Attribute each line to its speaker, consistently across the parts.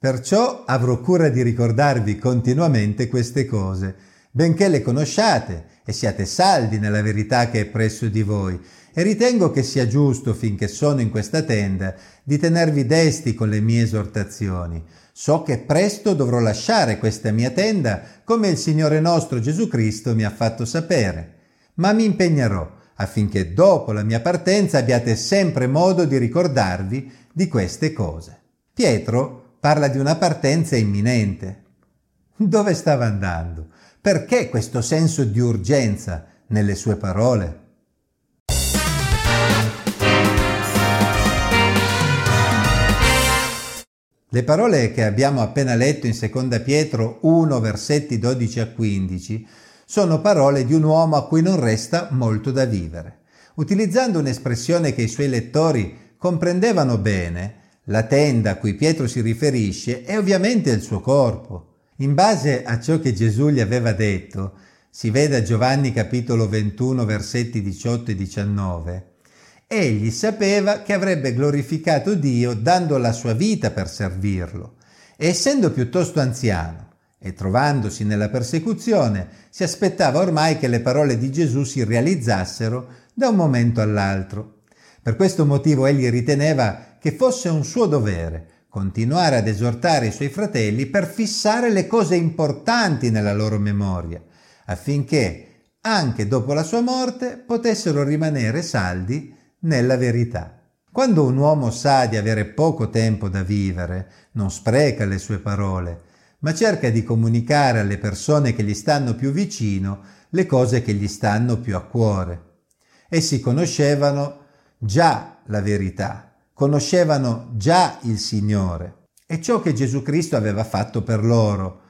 Speaker 1: Perciò avrò cura di ricordarvi continuamente queste cose, benché le conosciate e siate saldi nella verità che è presso di voi, e ritengo che sia giusto, finché sono in questa tenda, di tenervi desti con le mie esortazioni. So che presto dovrò lasciare questa mia tenda, come il Signore nostro Gesù Cristo mi ha fatto sapere, ma mi impegnerò affinché dopo la mia partenza abbiate sempre modo di ricordarvi di queste cose. Pietro parla di una partenza imminente. Dove stava andando? Perché questo senso di urgenza nelle sue parole? Le parole che abbiamo appena letto in 2 Pietro 1 versetti 12 a 15 sono parole di un uomo a cui non resta molto da vivere. Utilizzando un'espressione che i suoi lettori comprendevano bene, la tenda a cui Pietro si riferisce è ovviamente il suo corpo. In base a ciò che Gesù gli aveva detto, si vede a Giovanni capitolo 21 versetti 18 e 19, egli sapeva che avrebbe glorificato Dio dando la sua vita per servirlo e essendo piuttosto anziano e trovandosi nella persecuzione, si aspettava ormai che le parole di Gesù si realizzassero da un momento all'altro. Per questo motivo egli riteneva che fosse un suo dovere continuare ad esortare i suoi fratelli per fissare le cose importanti nella loro memoria, affinché anche dopo la sua morte potessero rimanere saldi nella verità. Quando un uomo sa di avere poco tempo da vivere, non spreca le sue parole, ma cerca di comunicare alle persone che gli stanno più vicino le cose che gli stanno più a cuore. Essi conoscevano già la verità, conoscevano già il Signore e ciò che Gesù Cristo aveva fatto per loro.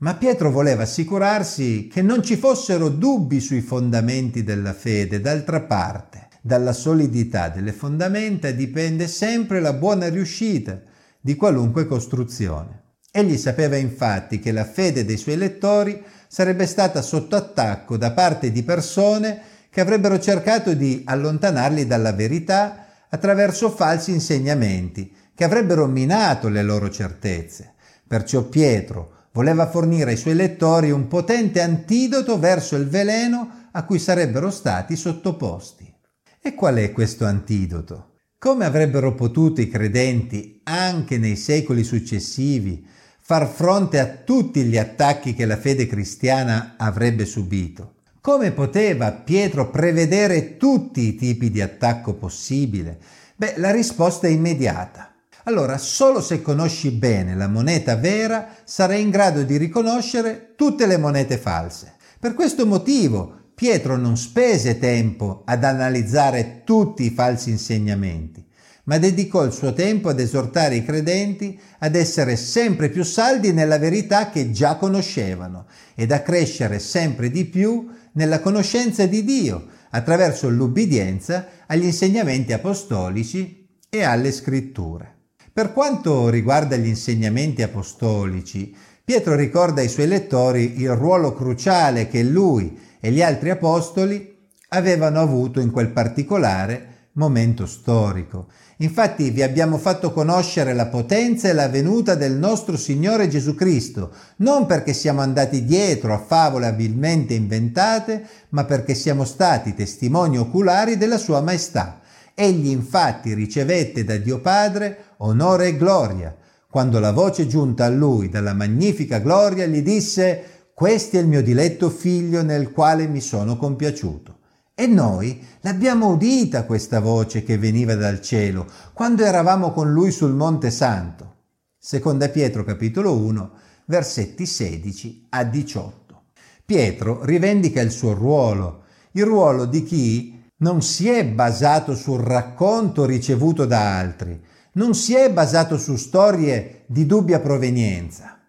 Speaker 1: Ma Pietro voleva assicurarsi che non ci fossero dubbi sui fondamenti della fede. D'altra parte, dalla solidità delle fondamenta dipende sempre la buona riuscita di qualunque costruzione. Egli sapeva infatti che la fede dei suoi lettori sarebbe stata sotto attacco da parte di persone che avrebbero cercato di allontanarli dalla verità attraverso falsi insegnamenti che avrebbero minato le loro certezze. Perciò Pietro voleva fornire ai suoi lettori un potente antidoto verso il veleno a cui sarebbero stati sottoposti. E qual è questo antidoto? Come avrebbero potuto i credenti, anche nei secoli successivi, far fronte a tutti gli attacchi che la fede cristiana avrebbe subito? Come poteva Pietro prevedere tutti i tipi di attacco possibile? Beh, la risposta è immediata. Allora, solo se conosci bene la moneta vera sarai in grado di riconoscere tutte le monete false. Per questo motivo Pietro non spese tempo ad analizzare tutti i falsi insegnamenti, ma dedicò il suo tempo ad esortare i credenti ad essere sempre più saldi nella verità che già conoscevano ed a crescere sempre di più nella conoscenza di Dio attraverso l'ubbidienza agli insegnamenti apostolici e alle scritture. Per quanto riguarda gli insegnamenti apostolici, Pietro ricorda ai suoi lettori il ruolo cruciale che lui e gli altri apostoli avevano avuto in quel particolare momento storico Infatti vi abbiamo fatto conoscere la potenza e la venuta del nostro Signore Gesù Cristo, non perché siamo andati dietro a favole abilmente inventate, ma perché siamo stati testimoni oculari della Sua Maestà. Egli infatti ricevette da Dio Padre onore e gloria, quando la voce giunta a lui dalla magnifica gloria gli disse Questo è il mio diletto figlio nel quale mi sono compiaciuto. E noi l'abbiamo udita questa voce che veniva dal cielo quando eravamo con lui sul Monte Santo. Seconda Pietro capitolo 1 versetti 16 a 18. Pietro rivendica il suo ruolo, il ruolo di chi non si è basato sul racconto ricevuto da altri, non si è basato su storie di dubbia provenienza,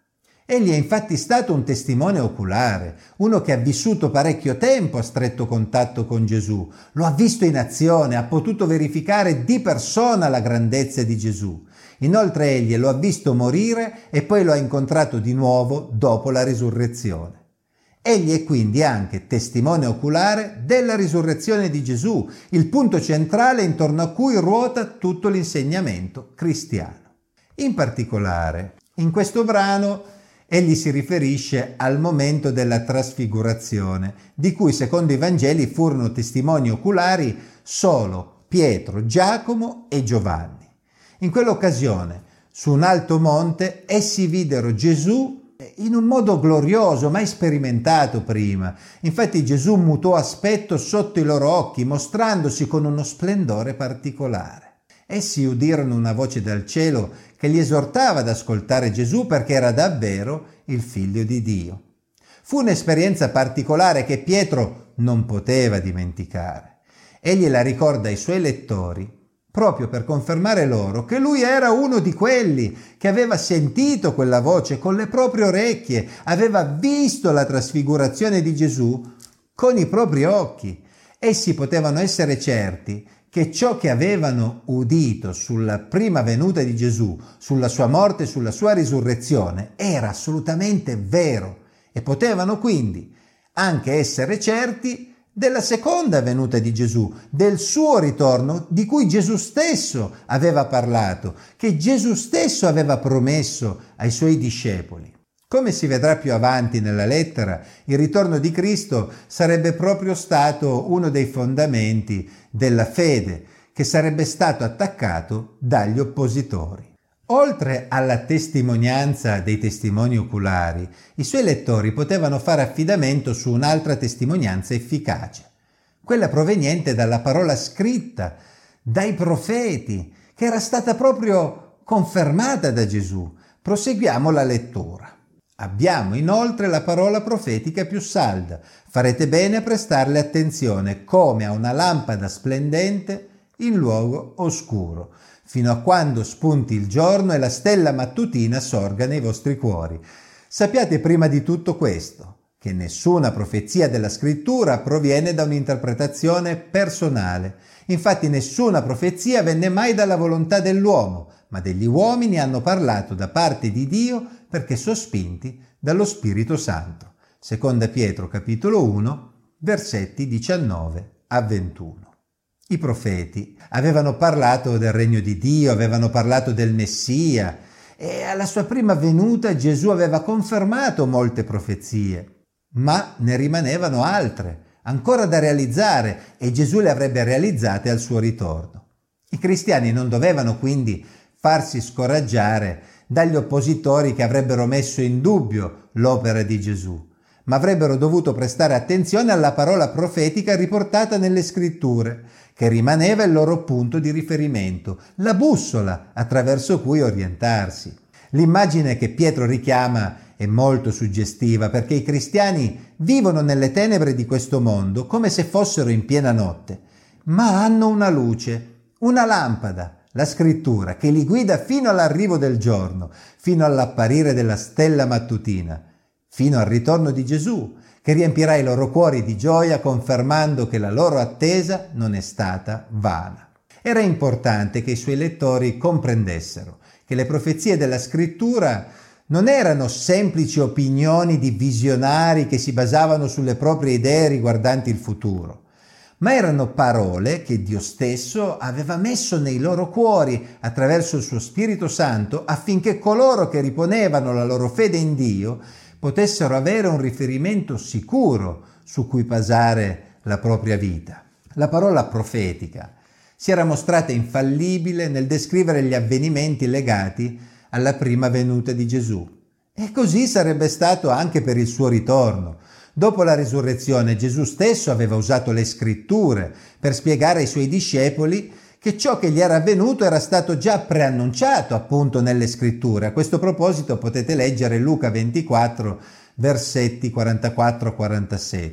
Speaker 1: Egli è infatti stato un testimone oculare, uno che ha vissuto parecchio tempo a stretto contatto con Gesù, lo ha visto in azione, ha potuto verificare di persona la grandezza di Gesù. Inoltre egli lo ha visto morire e poi lo ha incontrato di nuovo dopo la risurrezione. Egli è quindi anche testimone oculare della risurrezione di Gesù, il punto centrale intorno a cui ruota tutto l'insegnamento cristiano. In particolare, In questo brano egli si riferisce al momento della trasfigurazione, di cui secondo i Vangeli furono testimoni oculari solo Pietro, Giacomo e Giovanni. In quell'occasione, su un alto monte, essi videro Gesù in un modo glorioso, mai sperimentato prima. Infatti Gesù mutò aspetto sotto i loro occhi, mostrandosi con uno splendore particolare. Essi udirono una voce dal cielo che li esortava ad ascoltare Gesù perché era davvero il figlio di Dio. Fu un'esperienza particolare che Pietro non poteva dimenticare. Egli la ricorda ai suoi lettori proprio per confermare loro che lui era uno di quelli che aveva sentito quella voce con le proprie orecchie, aveva visto la trasfigurazione di Gesù con i propri occhi. Essi potevano essere certi che ciò che avevano udito sulla prima venuta di Gesù, sulla sua morte e sulla sua risurrezione, era assolutamente vero e potevano quindi anche essere certi della seconda venuta di Gesù, del suo ritorno di cui Gesù stesso aveva parlato, che Gesù stesso aveva promesso ai suoi discepoli. Come si vedrà più avanti nella lettera, il ritorno di Cristo sarebbe proprio stato uno dei fondamenti della fede, che sarebbe stato attaccato dagli oppositori. Oltre alla testimonianza dei testimoni oculari, i suoi lettori potevano fare affidamento su un'altra testimonianza efficace, quella proveniente dalla parola scritta, dai profeti, che era stata proprio confermata da Gesù. Proseguiamo la lettura. Abbiamo inoltre la parola profetica più salda. Farete bene a prestarle attenzione come a una lampada splendente in luogo oscuro fino a quando spunti il giorno e la stella mattutina sorga nei vostri cuori. Sappiate prima di tutto questo, che nessuna profezia della scrittura proviene da un'interpretazione personale. Infatti nessuna profezia venne mai dalla volontà dell'uomo, ma degli uomini hanno parlato da parte di Dio perché sospinti dallo Spirito Santo. Seconda Pietro capitolo 1, versetti 19 a 21. I profeti avevano parlato del regno di Dio, avevano parlato del Messia e alla sua prima venuta Gesù aveva confermato molte profezie, ma ne rimanevano altre, ancora da realizzare e Gesù le avrebbe realizzate al suo ritorno. I cristiani non dovevano quindi farsi scoraggiare dagli oppositori che avrebbero messo in dubbio l'opera di Gesù, ma avrebbero dovuto prestare attenzione alla parola profetica riportata nelle scritture, che rimaneva il loro punto di riferimento, la bussola attraverso cui orientarsi. L'immagine che Pietro richiama è molto suggestiva perché i cristiani vivono nelle tenebre di questo mondo come se fossero in piena notte, ma hanno una luce, una lampada, la scrittura che li guida fino all'arrivo del giorno, fino all'apparire della stella mattutina, fino al ritorno di Gesù, che riempirà i loro cuori di gioia confermando che la loro attesa non è stata vana. Era importante che i suoi lettori comprendessero che le profezie della scrittura non erano semplici opinioni di visionari che si basavano sulle proprie idee riguardanti il futuro, ma erano parole che Dio stesso aveva messo nei loro cuori attraverso il suo Spirito Santo affinché coloro che riponevano la loro fede in Dio potessero avere un riferimento sicuro su cui basare la propria vita. La parola profetica si era mostrata infallibile nel descrivere gli avvenimenti legati alla prima venuta di Gesù. E così sarebbe stato anche per il suo ritorno. Dopo la risurrezione Gesù stesso aveva usato le scritture per spiegare ai suoi discepoli che ciò che gli era avvenuto era stato già preannunciato appunto nelle scritture. A questo proposito potete leggere Luca 24 versetti 44-47.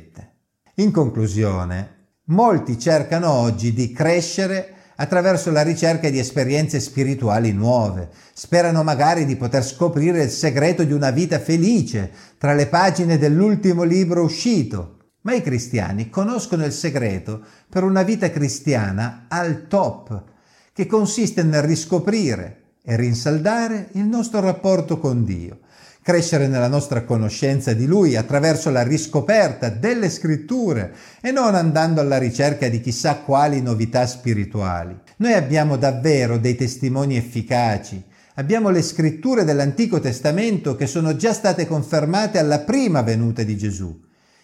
Speaker 1: In conclusione, molti cercano oggi di crescere attraverso la ricerca di esperienze spirituali nuove. Sperano magari di poter scoprire il segreto di una vita felice tra le pagine dell'ultimo libro uscito ma i cristiani conoscono il segreto per una vita cristiana al top, che consiste nel riscoprire e rinsaldare il nostro rapporto con Dio, crescere nella nostra conoscenza di Lui attraverso la riscoperta delle scritture e non andando alla ricerca di chissà quali novità spirituali. Noi abbiamo davvero dei testimoni efficaci Abbiamo le scritture dell'Antico Testamento che sono già state confermate alla prima venuta di Gesù.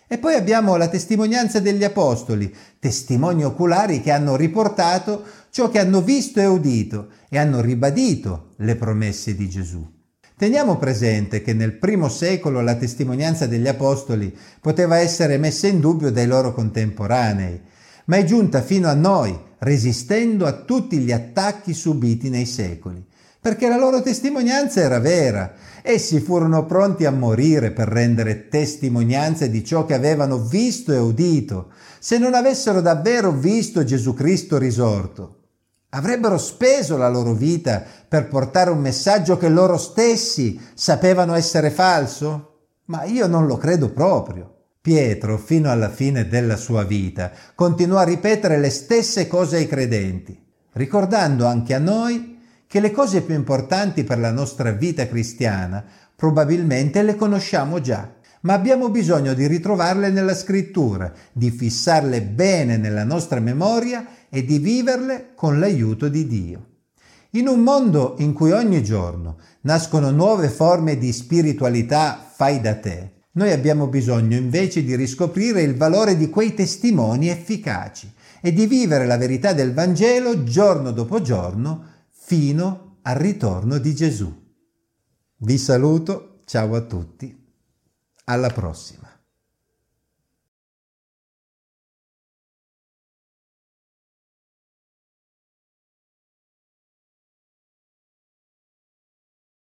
Speaker 1: E poi abbiamo la testimonianza degli Apostoli, testimoni oculari che hanno riportato ciò che hanno visto e udito e hanno ribadito le promesse di Gesù. Teniamo presente che nel primo secolo la testimonianza degli Apostoli poteva essere messa in dubbio dai loro contemporanei, ma è giunta fino a noi, resistendo a tutti gli attacchi subiti nei secoli, perché la loro testimonianza era vera. Essi furono pronti a morire per rendere testimonianza di ciò che avevano visto e udito, se non avessero davvero visto Gesù Cristo risorto. Avrebbero speso la loro vita per portare un messaggio che loro stessi sapevano essere falso? Ma io non lo credo proprio. Pietro, fino alla fine della sua vita, continuò a ripetere le stesse cose ai credenti, ricordando anche a noi che le cose più importanti per la nostra vita cristiana probabilmente le conosciamo già, ma abbiamo bisogno di ritrovarle nella scrittura, di fissarle bene nella nostra memoria e di viverle con l'aiuto di Dio. In un mondo in cui ogni giorno nascono nuove forme di spiritualità fai da te, noi abbiamo bisogno invece di riscoprire il valore di quei testimoni efficaci e di vivere la verità del Vangelo giorno dopo giorno fino al ritorno di Gesù. Vi saluto, ciao a tutti, alla prossima.